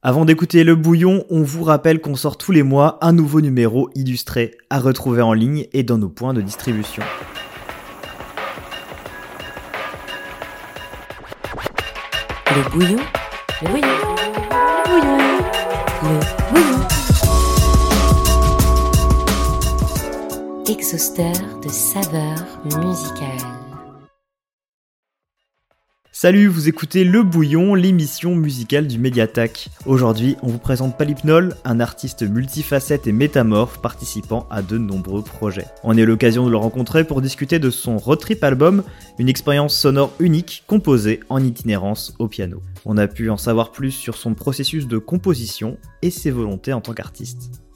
Avant d'écouter le bouillon, on vous rappelle qu'on sort tous les mois un nouveau numéro illustré à retrouver en ligne et dans nos points de distribution. Le bouillon, le bouillon, le bouillon, le bouillon. Exhausteur de saveurs musicales. Salut, vous écoutez Le Bouillon, l'émission musicale du Mediatac. Aujourd'hui, on vous présente Palipnol, un artiste multifacette et métamorphe participant à de nombreux projets. On eu l'occasion de le rencontrer pour discuter de son road album, une expérience sonore unique composée en itinérance au piano. On a pu en savoir plus sur son processus de composition et ses volontés en tant qu'artiste.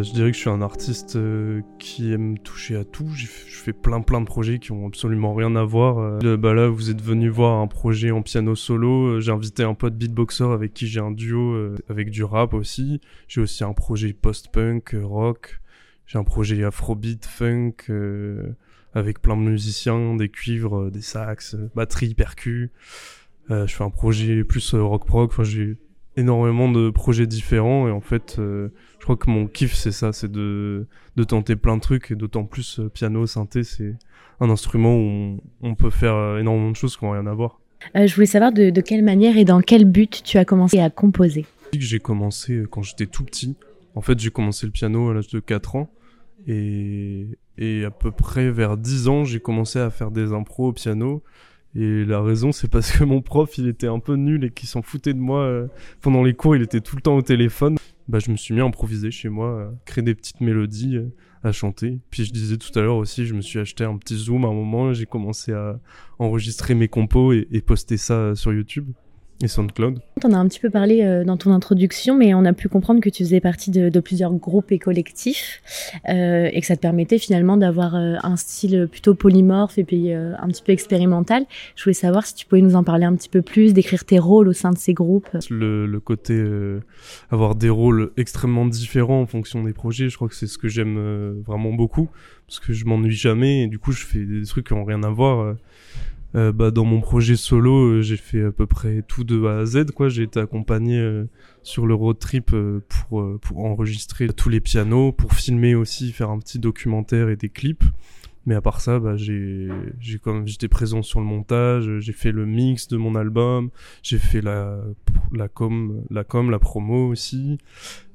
Euh, Je dirais que je suis un artiste euh, qui aime toucher à tout. Je fais plein plein de projets qui ont absolument rien à voir. Euh, bah là, vous êtes venu voir un projet en piano solo. J'ai invité un pote beatboxer avec qui j'ai un duo avec du rap aussi. J'ai aussi un projet post-punk, rock. J'ai un projet afrobeat, funk, avec plein de musiciens, des cuivres, des sax, batterie, percus. Je fais un projet plus rock prog. Enfin, j'ai énormément de projets différents et en fait. euh, je crois que mon kiff c'est ça, c'est de, de tenter plein de trucs et d'autant plus euh, piano, synthé, c'est un instrument où on, on peut faire euh, énormément de choses qui n'ont rien à voir. Je voulais savoir de, de quelle manière et dans quel but tu as commencé à composer. J'ai commencé quand j'étais tout petit. En fait, j'ai commencé le piano à l'âge de 4 ans et, et à peu près vers 10 ans, j'ai commencé à faire des impros au piano. Et la raison, c'est parce que mon prof, il était un peu nul et qu'il s'en foutait de moi. euh, Pendant les cours, il était tout le temps au téléphone. Bah, je me suis mis à improviser chez moi, à créer des petites mélodies, euh, à chanter. Puis je disais tout à l'heure aussi, je me suis acheté un petit Zoom à un moment. J'ai commencé à enregistrer mes compos et, poster ça euh, sur YouTube et SoundCloud. On a un petit peu parlé euh, dans ton introduction, mais on a pu comprendre que tu faisais partie de, de plusieurs groupes et collectifs euh, et que ça te permettait finalement d'avoir euh, un style plutôt polymorphe et puis un petit peu expérimental. Je voulais savoir si tu pouvais nous en parler un petit peu plus, décrire tes rôles au sein de ces groupes. le, le côté avoir des rôles extrêmement différents en fonction des projets je crois que c'est ce que j'aime vraiment beaucoup parce que je m'ennuie jamais et du coup je fais des trucs qui ont rien à voir euh. Bah, dans mon projet solo euh, j'ai fait à peu près tout de A à Z quoi. J'ai été accompagné euh, sur le road trip euh, pour euh, pour enregistrer tous les pianos pour filmer aussi faire un petit documentaire et des clips. Mais à part ça bah j'ai j'ai comme j'étais présent sur le montage j'ai fait le mix de mon album j'ai fait la la com la com la promo aussi.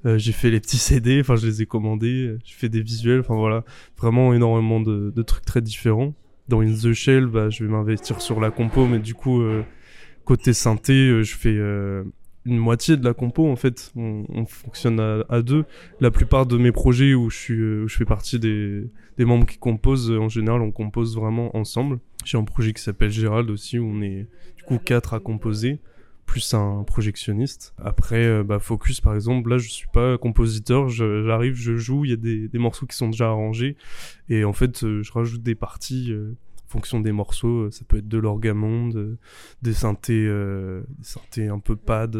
J'ai fait les petits CD enfin je les ai commandés j'ai fait des visuels enfin voilà. Vraiment énormément de, de trucs très différents dans In the Shell bah je vais m'investir sur la compo mais du coup euh, côté synthé euh, je fais euh, une moitié de la compo en fait. On, on fonctionne à, deux. La plupart de mes projets où je suis fais partie des des membres qui composent en général on compose vraiment ensemble. J'ai un projet qui s'appelle Gérald aussi où on est du coup quatre à composer plus un projectionniste. Après, euh, bah, Focus, par exemple, là, je suis pas compositeur, j'arrive, je joue, il y a des, des morceaux qui sont déjà arrangés, et en fait, euh, je rajoute des parties euh, en fonction des morceaux. Ça peut être de l'orgamonde, des synthés, des synthés un peu pad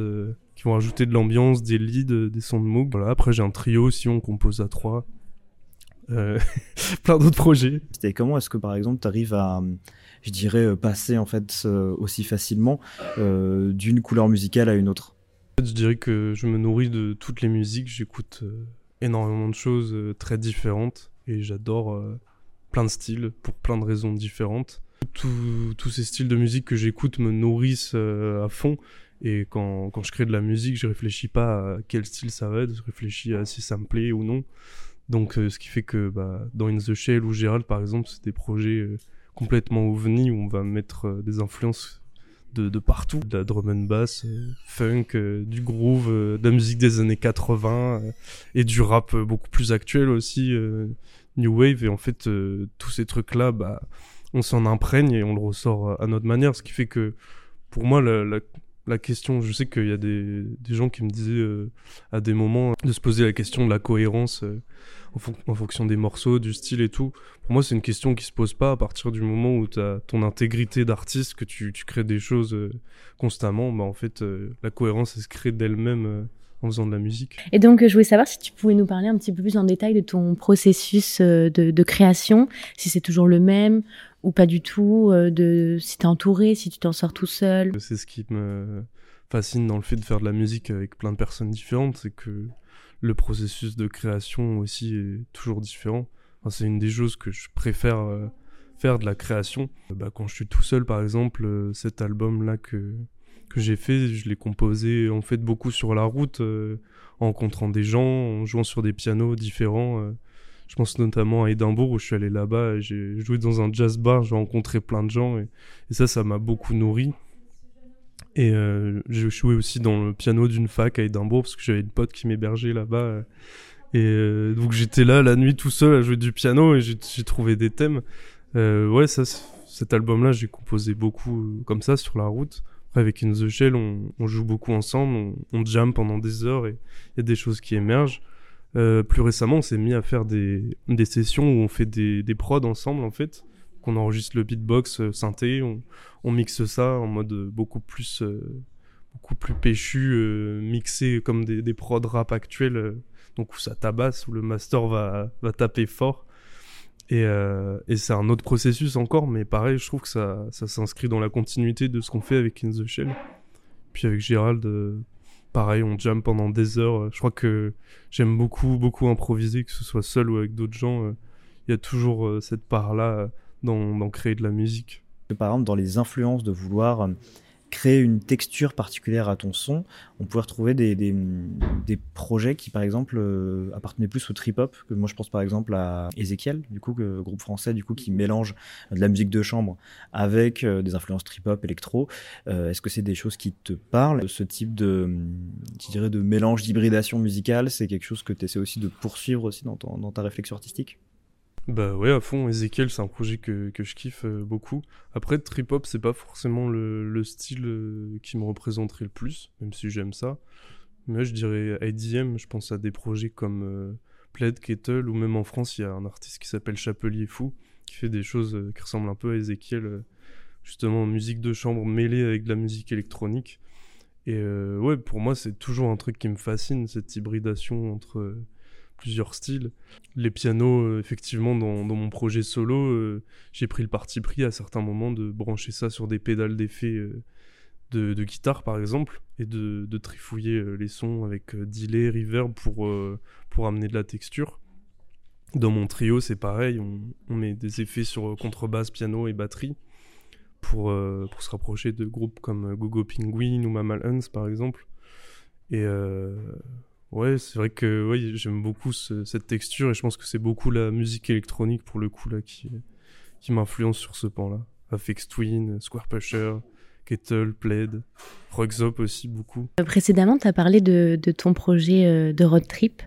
qui vont ajouter de l'ambiance, des leads, des sons de Moog. Voilà. Après, j'ai un trio aussi, on compose à trois. Euh, plein d'autres projets. Et comment est-ce que par exemple tu arrives à, je dirais, euh, passer en fait euh, aussi facilement d'une couleur musicale à une autre? Je dirais que je me nourris de toutes les musiques, j'écoute énormément de choses très différentes et j'adore plein de styles pour plein de raisons différentes. Tous ces styles de musique que j'écoute me nourrissent à fond et quand, quand, je crée de la musique, je réfléchis pas à quel style ça va être, je réfléchis à si ça me plaît ou non. Donc, euh, ce qui fait que bah, dans In the Shell ou Gérald, par exemple, c'est des projets euh, complètement ovni où on va mettre euh, des influences de, de, partout, de la drum and bass, funk, du groove, de la musique des années 80 et du rap beaucoup plus actuel aussi, new wave. Et en fait, tous ces trucs-là, bah, on s'en imprègne et on le ressort à notre manière, ce qui fait que pour moi, la, la, la question. Je sais qu'il y a des, des, gens qui me disaient euh, à des moments de se poser la question de la cohérence euh, en, fonction des morceaux, du style et tout. Pour moi, c'est une question qui se pose pas à partir du moment où tu as ton intégrité d'artiste, que tu, tu, crées des choses euh, constamment. Bah, en fait, la cohérence, elle se crée d'elle-même en faisant de la musique. Et donc, je voulais savoir si tu pouvais nous parler un petit peu plus en détail de ton processus de, de création, si c'est toujours le même ou pas du tout, euh, si t'es entouré, si tu t'en sors tout seul. C'est ce qui me fascine dans le fait de faire de la musique avec plein de personnes différentes, c'est que le processus de création aussi est toujours différent. c'est une des choses que je préfère euh, faire de la création. Bah, quand je suis tout seul, par exemple, euh, cet album-là que, que j'ai fait, je l'ai composé en fait beaucoup sur la route, en rencontrant des gens, en jouant sur des pianos différents. Je pense notamment à Édimbourg où je suis allé là-bas, j'ai joué dans un jazz bar, j'ai rencontré plein de gens et, ça, ça m'a beaucoup nourri. Et euh, j'ai joué aussi dans le piano d'une fac à Édimbourg parce que j'avais une pote qui m'hébergeait là-bas. Et euh, donc j'étais là la nuit tout seul à jouer du piano et j'ai trouvé des thèmes. Euh, ouais, ça, cet album-là, j'ai composé beaucoup comme ça sur la route. Après, avec In The Shell, on, on joue beaucoup ensemble, on, on jam pendant des heures et il y a des choses qui émergent. Euh, plus récemment, on s'est mis à faire des, des sessions où on fait des, des prods ensemble, en fait. Qu'on enregistre le beatbox euh, synthé, on, on, mixe ça en mode beaucoup plus, euh, beaucoup plus péchu, euh, mixé comme des, des prods rap actuels, donc où ça tabasse, où le master va, va taper fort. Et, et c'est un autre processus encore, mais pareil, je trouve que ça, ça s'inscrit dans la continuité de ce qu'on fait avec In The Shell. Puis avec Gérald, pareil, on jam pendant des heures. Je crois que j'aime beaucoup, beaucoup improviser, que ce soit seul ou avec d'autres gens. Euh, il y a toujours euh, cette part-là euh, dans, dans créer de la musique. Par exemple, dans les influences de vouloir créer une texture particulière à ton son, on pouvait retrouver des, des, des projets qui, par exemple, euh, appartenaient plus au trip-hop. Que moi, je pense par exemple à Ezekiel, du coup, que, groupe français, du coup, qui mélange de la musique de chambre avec euh, des influences trip-hop, électro. Euh, Est-ce que c'est des choses qui te parlent? Ce type de, je dirais, de mélange d'hybridation musicale, c'est quelque chose que tu essaies aussi de poursuivre aussi dans, ton, dans ta réflexion artistique? Bah ouais, à fond, Ezekiel, c'est un projet que, que je kiffe euh, beaucoup. Après, trip hop, c'est pas forcément le, le style euh, qui me représenterait le plus, même si j'aime ça. Mais je dirais IDM, je pense à des projets comme euh, Plaid, Kettle, ou même en France, il y a un artiste qui s'appelle Chapelier Fou, qui fait des choses qui ressemblent un peu à Ezekiel, justement, musique de chambre mêlée avec de la musique électronique. Et ouais, pour moi, c'est toujours un truc qui me fascine, cette hybridation entre plusieurs styles. Les pianos, euh, effectivement, dans, mon projet solo, euh, j'ai pris le parti pris à certains moments de brancher ça sur des pédales d'effet euh, de, guitare, par exemple, et de, trifouiller les sons avec delay, reverb pour, pour amener de la texture. Dans mon trio, c'est pareil, on, on, met des effets sur contrebasse, piano et batterie pour, pour se rapprocher de groupes comme Gogo Penguin ou Mammal Huns, par exemple. Et Ouais, c'est vrai que ouais, j'aime beaucoup ce, cette texture et je pense que c'est beaucoup la musique électronique pour le coup là qui, qui m'influence sur ce pan-là. Afex Twin, Square Pusher, Kettle, Plaid, Rockzop aussi beaucoup. Euh, précédemment, tu as parlé de, ton projet euh, de road trip.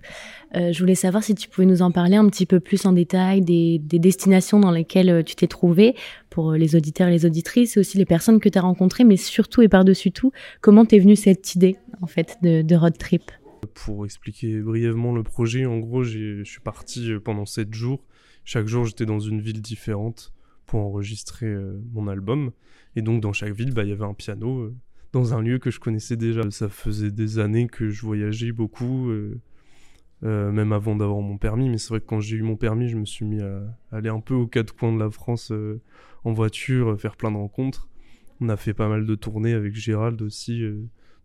Euh, je voulais savoir si tu pouvais nous en parler un petit peu plus en détail des, des destinations dans lesquelles tu t'es trouvé pour les auditeurs et les auditrices et aussi les personnes que tu as rencontrées, mais surtout et par-dessus tout, comment t'es venue cette idée en fait de road trip? Pour expliquer brièvement le projet, en gros, je suis parti euh, pendant 7 jours. Chaque jour, j'étais dans une ville différente pour enregistrer mon album. Et donc dans chaque ville, bah, il y avait un piano dans un lieu que je connaissais déjà. Ça faisait des années que je voyageais beaucoup, même avant d'avoir mon permis. Mais c'est vrai que quand j'ai eu mon permis, je me suis mis à aller un peu aux quatre coins de la France en voiture, faire plein de rencontres. On a fait pas mal de tournées avec Gérald aussi.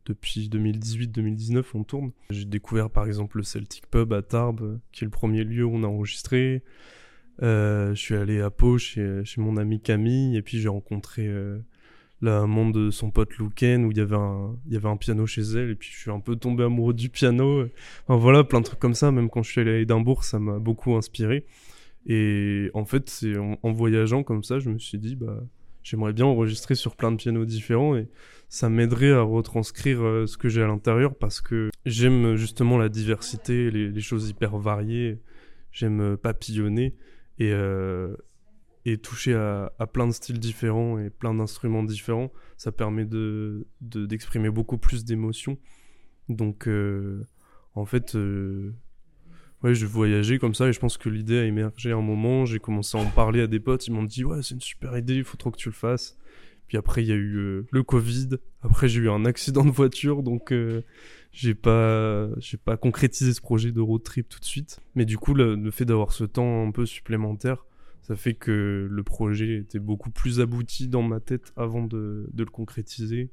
Depuis 2018-2019, on tourne. J'ai découvert par exemple le Celtic Pub à Tarbes, qui est le premier lieu où on a enregistré. Euh, je suis allé à Pau chez, mon ami Camille, et puis j'ai rencontré euh, la maman de son pote Louken, où il y, avait un, il y avait un piano chez elle, et puis je suis un peu tombé amoureux du piano. Enfin voilà, plein de trucs comme ça, même quand je suis allé à Édimbourg, ça m'a beaucoup inspiré. Et en fait, c'est en, en, voyageant comme ça, je me suis dit, bah, j'aimerais bien enregistrer sur plein de pianos différents et ça m'aiderait à retranscrire euh, ce que j'ai à l'intérieur parce que j'aime justement la diversité, les, choses hyper variées, j'aime euh, papillonner et, euh, et toucher à, plein de styles différents et plein d'instruments différents. Ça permet de d'exprimer beaucoup plus d'émotions. Donc euh, en fait, ouais, je voyageais comme ça et je pense que l'idée a émergé à un moment. J'ai commencé à en parler à des potes. Ils m'ont dit ouais, c'est une super idée, il faut trop que tu le fasses. Puis après, il y a eu euh, le Covid. Après, j'ai eu un accident de voiture, donc euh, j'ai pas, j'ai pas concrétisé ce projet de road trip tout de suite. Mais du coup, le, le fait d'avoir ce temps un peu supplémentaire, ça fait que le projet était beaucoup plus abouti dans ma tête avant de, de le concrétiser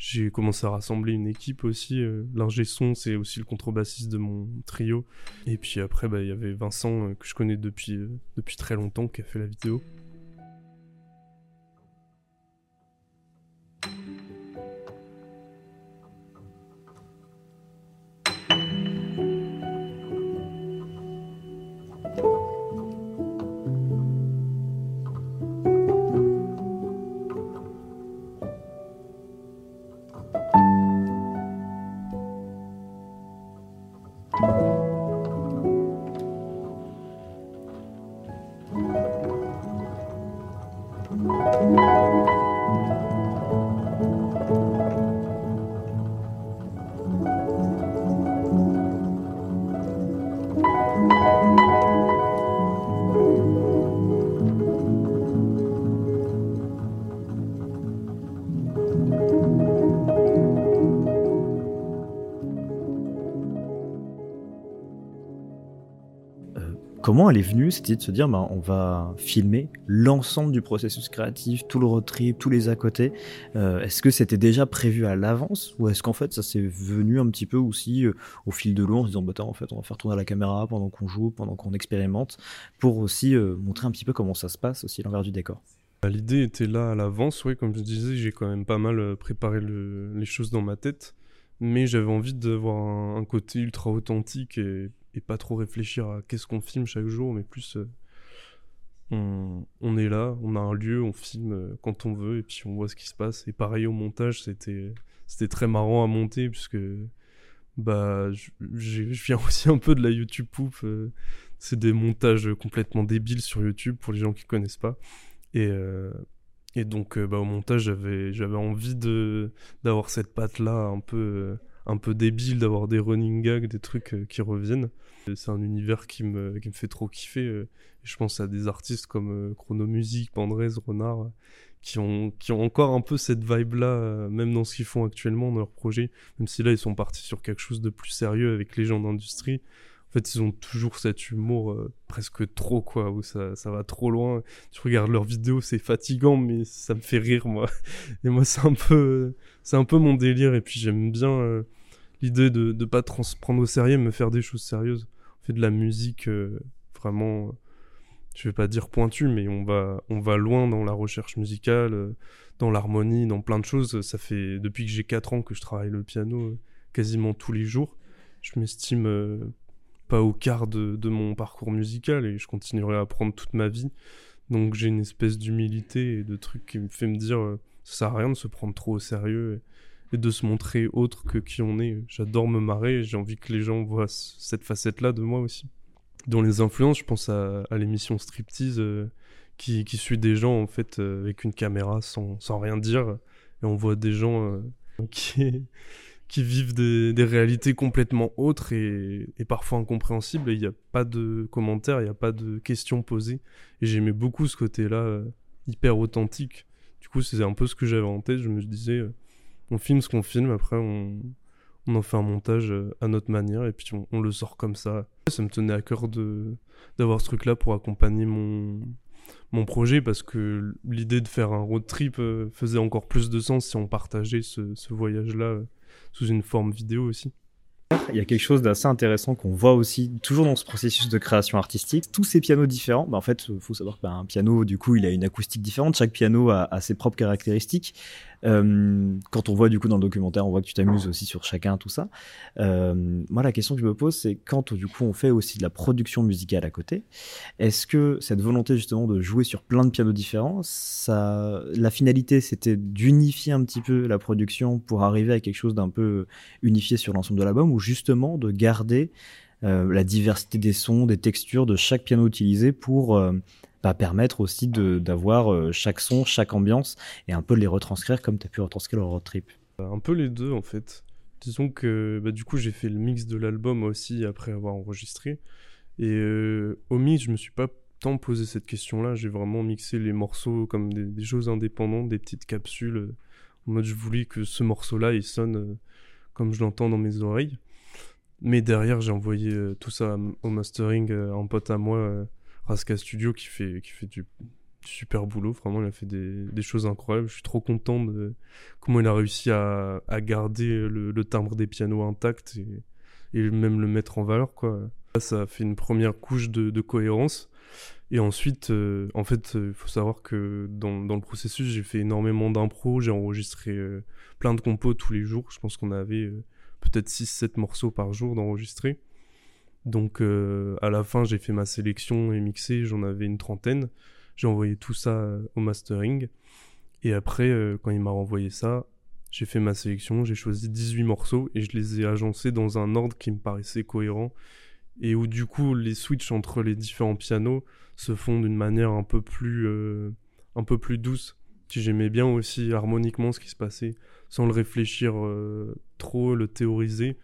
j'ai commencé à rassembler une équipe aussi. Euh, L'ingé son, c'est aussi le contrebassiste de mon trio. Et puis après, bah, il y avait Vincent, euh, que je connais depuis, euh, depuis très longtemps, qui a fait la vidéo. Comment elle est venue C'était de se dire, bah, on va filmer l'ensemble du processus créatif, tout le road trip, tous les à côté. Euh, est-ce que c'était déjà prévu à l'avance ou est-ce qu'en fait ça s'est venu un petit peu aussi euh, au fil de l'eau en se disant, bah, en fait, on va faire tourner la caméra pendant qu'on joue, pendant qu'on expérimente, pour aussi euh, montrer un petit peu comment ça se passe aussi l'envers du décor. Bah, l'idée était là à l'avance, oui, comme je disais, j'ai quand même pas mal préparé le, les choses dans ma tête, mais j'avais envie d'avoir un, un côté ultra authentique et et pas trop réfléchir à qu'est-ce qu'on filme chaque jour, mais plus euh, on, on, est là, on a un lieu, on filme euh, quand on veut et puis on voit ce qui se passe. Et pareil au montage, c'était c'était très marrant à monter puisque bah je, je viens aussi un peu de la YouTube poupe. Euh, c'est des montages complètement débiles sur YouTube pour les gens qui connaissent pas. Et et donc bah, au montage j'avais j'avais envie de d'avoir cette patte là un peu un peu débile d'avoir des running gags, des trucs euh, qui reviennent. C'est un univers qui me, qui me fait trop kiffer. Euh, je pense à des artistes comme euh, Chronomusique, Pandrez, Renard, qui ont, qui ont encore un peu cette vibe-là, même dans ce qu'ils font actuellement dans leur projet, même si là ils sont partis sur quelque chose de plus sérieux avec les gens d'industrie. En fait, ils ont toujours cet humour presque trop, quoi, où ça, ça va trop loin. Tu regardes leurs vidéos, c'est fatigant, mais ça me fait rire, moi. Et moi, c'est un peu, c'est un peu mon délire. Et puis, j'aime bien, l'idée de ne pas prendre au sérieux, me faire des choses sérieuses. On fait de la musique euh, vraiment, je vais pas dire pointue, mais on va, on va loin dans la recherche musicale, euh, dans l'harmonie, dans plein de choses. Ça fait depuis que j'ai 4 ans que je travaille le piano euh, quasiment tous les jours. Je m'estime pas au quart de, mon parcours musical et je continuerai à apprendre toute ma vie. Donc j'ai une espèce d'humilité et de truc qui me fait me dire ça sert à rien de se prendre trop au sérieux de se montrer autre que qui on est. J'adore me marrer et j'ai envie que les gens voient cette facette-là de moi aussi. Dans les influences, je pense à, l'émission Striptease euh, qui, suit des gens en fait euh, avec une caméra sans, sans, rien dire et on voit des gens euh, qui, qui vivent des, réalités complètement autres et, et parfois incompréhensibles et il n'y a pas de commentaires, il n'y a pas de questions posées et j'aimais beaucoup ce côté-là hyper authentique. Du coup, c'est un peu ce que j'avais en tête. Je me disais, on filme ce qu'on filme, après on, en fait un montage à notre manière et puis on, le sort comme ça. Ça me tenait à cœur de d'avoir ce truc-là pour accompagner mon mon projet parce que l'idée de faire un road trip euh, faisait encore plus de sens si on partageait ce, voyage-là euh, sous une forme vidéo aussi. Il y a quelque chose d'assez intéressant qu'on voit aussi toujours dans ce processus de création artistique. Tous ces pianos différents, bah en fait, faut savoir qu'un piano, du coup, il a une acoustique différente. Chaque piano a ses propres caractéristiques. Euh, quand on voit du coup dans le documentaire, on voit que tu t'amuses aussi sur chacun, tout ça. Euh, moi, la question que je me pose, c'est quand du coup on fait aussi de la production musicale à côté, est-ce que cette volonté justement de jouer sur plein de pianos différents, ça, la finalité c'était d'unifier un petit peu la production pour arriver à quelque chose d'un peu unifié sur l'ensemble de l'album, ou justement de garder euh, la diversité des sons, des textures de chaque piano utilisé pour va permettre aussi d'avoir euh, chaque son, chaque ambiance et un peu de les retranscrire comme tu as pu retranscrire le road trip. Un peu les deux en fait. Disons que bah, du coup j'ai fait le mix de l'album aussi après avoir enregistré. Et euh, au mix, je me suis pas tant posé cette question-là. J'ai vraiment mixé les morceaux comme des, choses indépendantes, des petites capsules. Euh, en mode je voulais que ce morceau-là il sonne euh, comme je l'entends dans mes oreilles. Mais derrière j'ai envoyé euh, tout ça au mastering à un pote à moi Raska Studio qui fait, qui fait du, super boulot. Vraiment, il a fait des, choses incroyables. Je suis trop content de comment il a réussi à, garder le, timbre des pianos intact et, même le mettre en valeur. Quoi. Ça a fait une première couche de, cohérence. Et ensuite, euh, en fait, il euh, faut savoir que dans, dans le processus, j'ai fait énormément d'impro. J'ai enregistré euh, plein de compos tous les jours. Je pense qu'on avait peut-être 6-7 morceaux par jour d'enregistrer. Donc euh, à la fin, j'ai fait ma sélection et mixé, j'en avais une trentaine. J'ai envoyé tout ça euh, au mastering. Et après, euh, quand il m'a renvoyé ça, j'ai fait ma sélection, j'ai choisi 18 morceaux et je les ai agencés dans un ordre qui me paraissait cohérent et où du coup les switches entre les différents pianos se font d'une manière un peu plus euh, un peu plus douce. J'aimais bien aussi harmoniquement ce qui se passait sans le réfléchir trop, le théoriser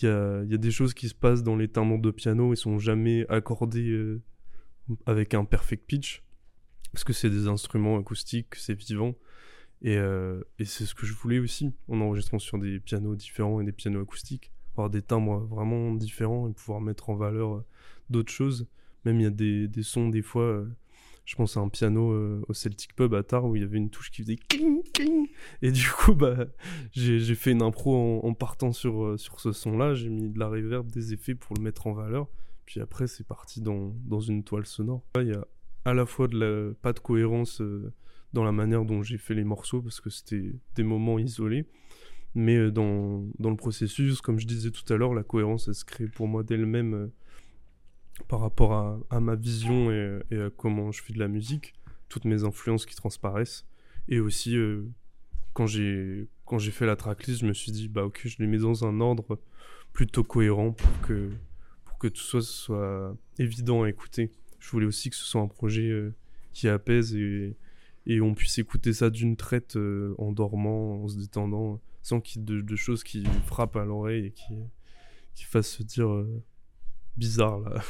il y a, y a, des choses qui se passent dans les timbres de piano, ils sont jamais accordés euh, avec un perfect pitch, parce que c'est des instruments acoustiques, c'est vivant, et, euh, et c'est ce que je voulais aussi, en enregistrant sur des pianos différents et des pianos acoustiques, avoir des timbres vraiment différents et pouvoir mettre en valeur euh, d'autres choses. Même il y a des, des sons des fois je pense à un piano euh, au Celtic Pub à Tard où il y avait une touche qui faisait cling cling. Et du coup bah j'ai fait une impro en, partant sur euh, sur ce son là j'ai mis de la reverb des effets pour le mettre en valeur. Puis après c'est parti dans dans une toile sonore. Il y a à la fois de la pas de cohérence euh, dans la manière dont j'ai fait les morceaux parce que c'était des moments isolés. Mais dans dans le processus comme je disais tout à l'heure la cohérence elle se crée pour moi d'elle-même par rapport à, ma vision et, à comment je fais de la musique, toutes mes influences qui transparaissent. Et aussi, euh, quand j'ai fait la tracklist, je me suis dit, bah ok, je les mets dans un ordre plutôt cohérent pour que, pour que tout soit, soit évident à écouter. Je voulais aussi que ce soit un projet euh, qui apaise et, et on puisse écouter ça d'une traite euh, en dormant, en se détendant, sans qu'il y ait de, choses qui frappent à l'oreille et qui, qui fassent se dire bizarre là.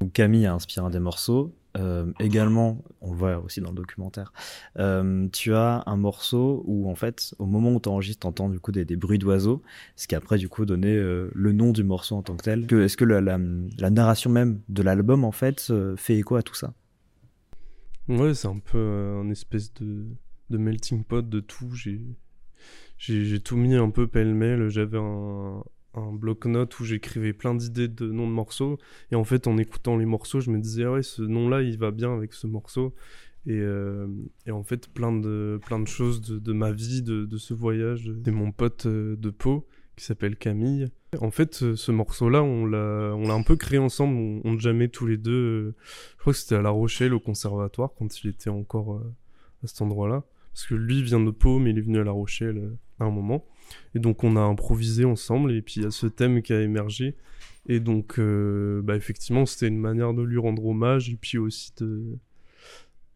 Donc Camille a inspiré un des morceaux. Euh, également, on le voit aussi dans le documentaire, euh, tu as un morceau où en fait, au moment où tu enregistres, tu entends du coup des, des bruits d'oiseaux, ce qui après du coup donné euh, le nom du morceau en tant que tel. Que, Est-ce que la, la, la, narration même de l'album en fait fait écho à tout ça? Ouais, c'est un peu un espèce de, de melting pot de tout. J'ai j'ai tout mis un peu pêle-mêle. J'avais un, un bloc-notes où j'écrivais plein d'idées de noms de morceaux. Et en fait, en écoutant les morceaux, je me disais, ah ouais, ce nom-là, il va bien avec ce morceau. Et, euh, et, en fait, plein de, plein de choses de, ma vie, de, ce voyage. C'est mon pote euh, de Pau qui s'appelle Camille. En fait, ce, ce morceau-là, on l'a, un peu créé ensemble. On, on jamais tous les deux. Euh, je crois que c'était à La Rochelle, au conservatoire, quand il était encore à cet endroit-là. Parce que lui vient de Pau, mais il est venu à La Rochelle à un moment. Et donc on a improvisé ensemble et puis il y a ce thème qui a émergé. Et donc euh, bah effectivement c'était une manière de lui rendre hommage et puis aussi de,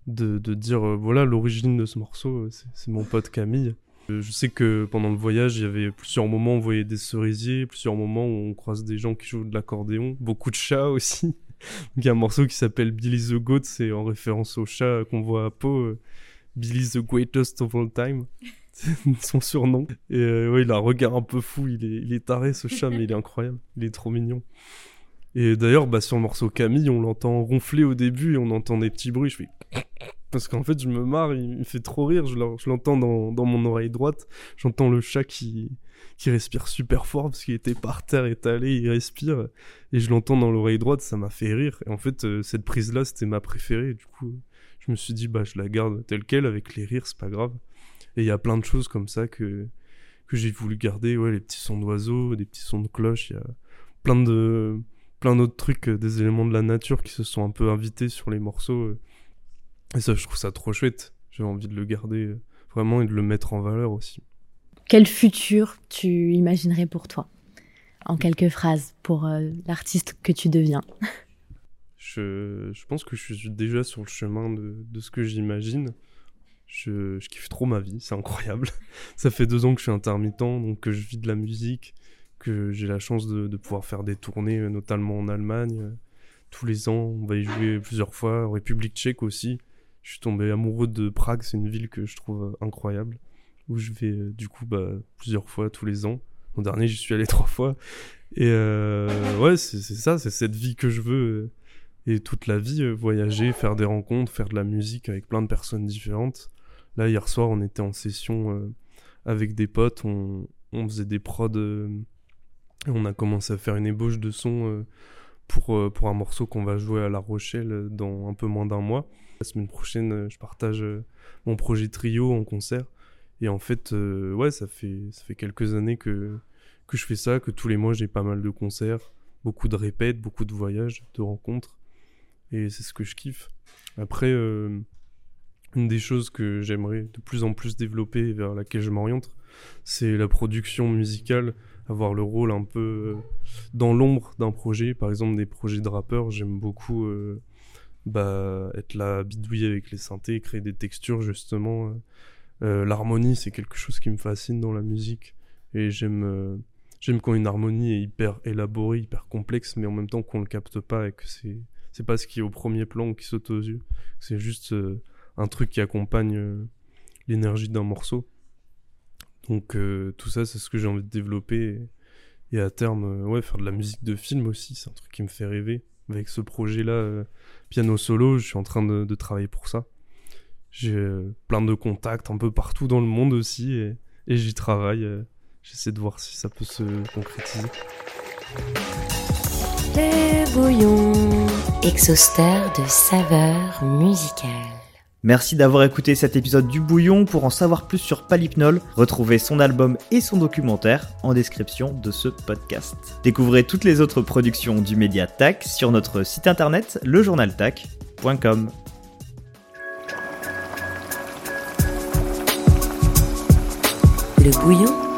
de, dire euh, voilà l'origine de ce morceau c'est mon pote Camille. Euh, je sais que pendant le voyage il y avait plusieurs moments où on voyait des cerisiers, plusieurs moments où on croise des gens qui jouent de l'accordéon, beaucoup de chats aussi. Il y a un morceau qui s'appelle Billy the Goat, c'est en référence au chat qu'on voit à Pau, euh, Billy the Greatest of All Time. Son surnom. Et euh, ouais, il a un regard un peu fou, il est, il est taré ce chat, mais il est incroyable, il est trop mignon. Et d'ailleurs, bah, sur le morceau Camille, on l'entend ronfler au début et on entend des petits bruits. Je fais parce qu'en fait, je me marre, il me fait trop rire. Je l'entends dans, dans mon oreille droite. J'entends le chat qui, qui respire super fort parce qu'il était par terre étalé, il respire. Et je l'entends dans l'oreille droite, ça m'a fait rire. Et en fait, euh, cette prise-là, c'était ma préférée. Du coup, je me suis dit, bah, je la garde telle qu'elle avec les rires, c'est pas grave. Et il y a plein de choses comme ça que, que j'ai voulu garder. Ouais, les petits sons d'oiseaux, des petits sons de cloches, il y a plein de, plein d'autres trucs, euh, des éléments de la nature qui se sont un peu invités sur les morceaux. Euh. Et ça, je trouve ça trop chouette. J'ai envie de le garder vraiment et de le mettre en valeur aussi. Quel futur tu imaginerais pour toi? En quelques phrases, pour euh, l'artiste que tu deviens. je, je, pense que je suis déjà sur le chemin de, de ce que j'imagine. Je, kiffe trop ma vie, c'est incroyable. Ça fait deux ans que je suis intermittent, donc que je vis de la musique, que j'ai la chance de, pouvoir faire des tournées, euh, notamment en Allemagne. Euh, tous les ans, on va y jouer plusieurs fois, en République tchèque aussi. Je suis tombé amoureux de Prague, c'est une ville que je trouve incroyable où je vais euh, du coup bah, plusieurs fois tous les ans. L'an dernier, j'y suis allé trois fois. Et euh, ouais, c'est ça, c'est cette vie que je veux. Euh, et toute la vie, voyager, faire des rencontres, faire de la musique avec plein de personnes différentes. Là, hier soir, on était en session avec des potes, on, on faisait des prods. on a commencé à faire une ébauche de son pour, pour un morceau qu'on va jouer à La Rochelle dans un peu moins d'un mois. La semaine prochaine, je partage mon projet trio en concert. Et en fait, euh, ouais, ça fait, ça fait quelques années que, que je fais ça, que tous les mois j'ai pas mal de concerts, beaucoup de répètes, beaucoup de voyages, de rencontres. Et c'est ce que je kiffe. Après, euh, une des choses que j'aimerais de plus en plus développer et vers laquelle je m'oriente, c'est la production musicale, avoir le rôle un peu euh, dans l'ombre d'un projet. Par exemple, des projets de rappeurs, j'aime beaucoup bah, être là, bidouiller avec les synthés, créer des textures justement euh, l'harmonie, c'est quelque chose qui me fascine dans la musique. Et j'aime euh, quand une harmonie est hyper élaborée, hyper complexe, mais en même temps qu'on le capte pas et que c'est pas ce qui est au premier plan ou qui saute aux yeux. C'est juste euh, un truc qui accompagne l'énergie d'un morceau. Donc tout ça, c'est ce que j'ai envie de développer. Et, à terme, ouais, faire de la musique de film aussi, c'est un truc qui me fait rêver. Avec ce projet-là, piano solo, je suis en train de travailler pour ça. J'ai euh, plein de contacts un peu partout dans le monde aussi et, j'y travaille. Euh, j'essaie de voir si ça peut se concrétiser. Les bouillons, exhausteur de saveurs musicales. Merci d'avoir écouté cet épisode du Bouillon. Pour en savoir plus sur Palipnol, retrouvez son album et son documentaire en description de ce podcast. Découvrez toutes les autres productions du média TAC sur notre site internet lejournaltac.com. Le bouillon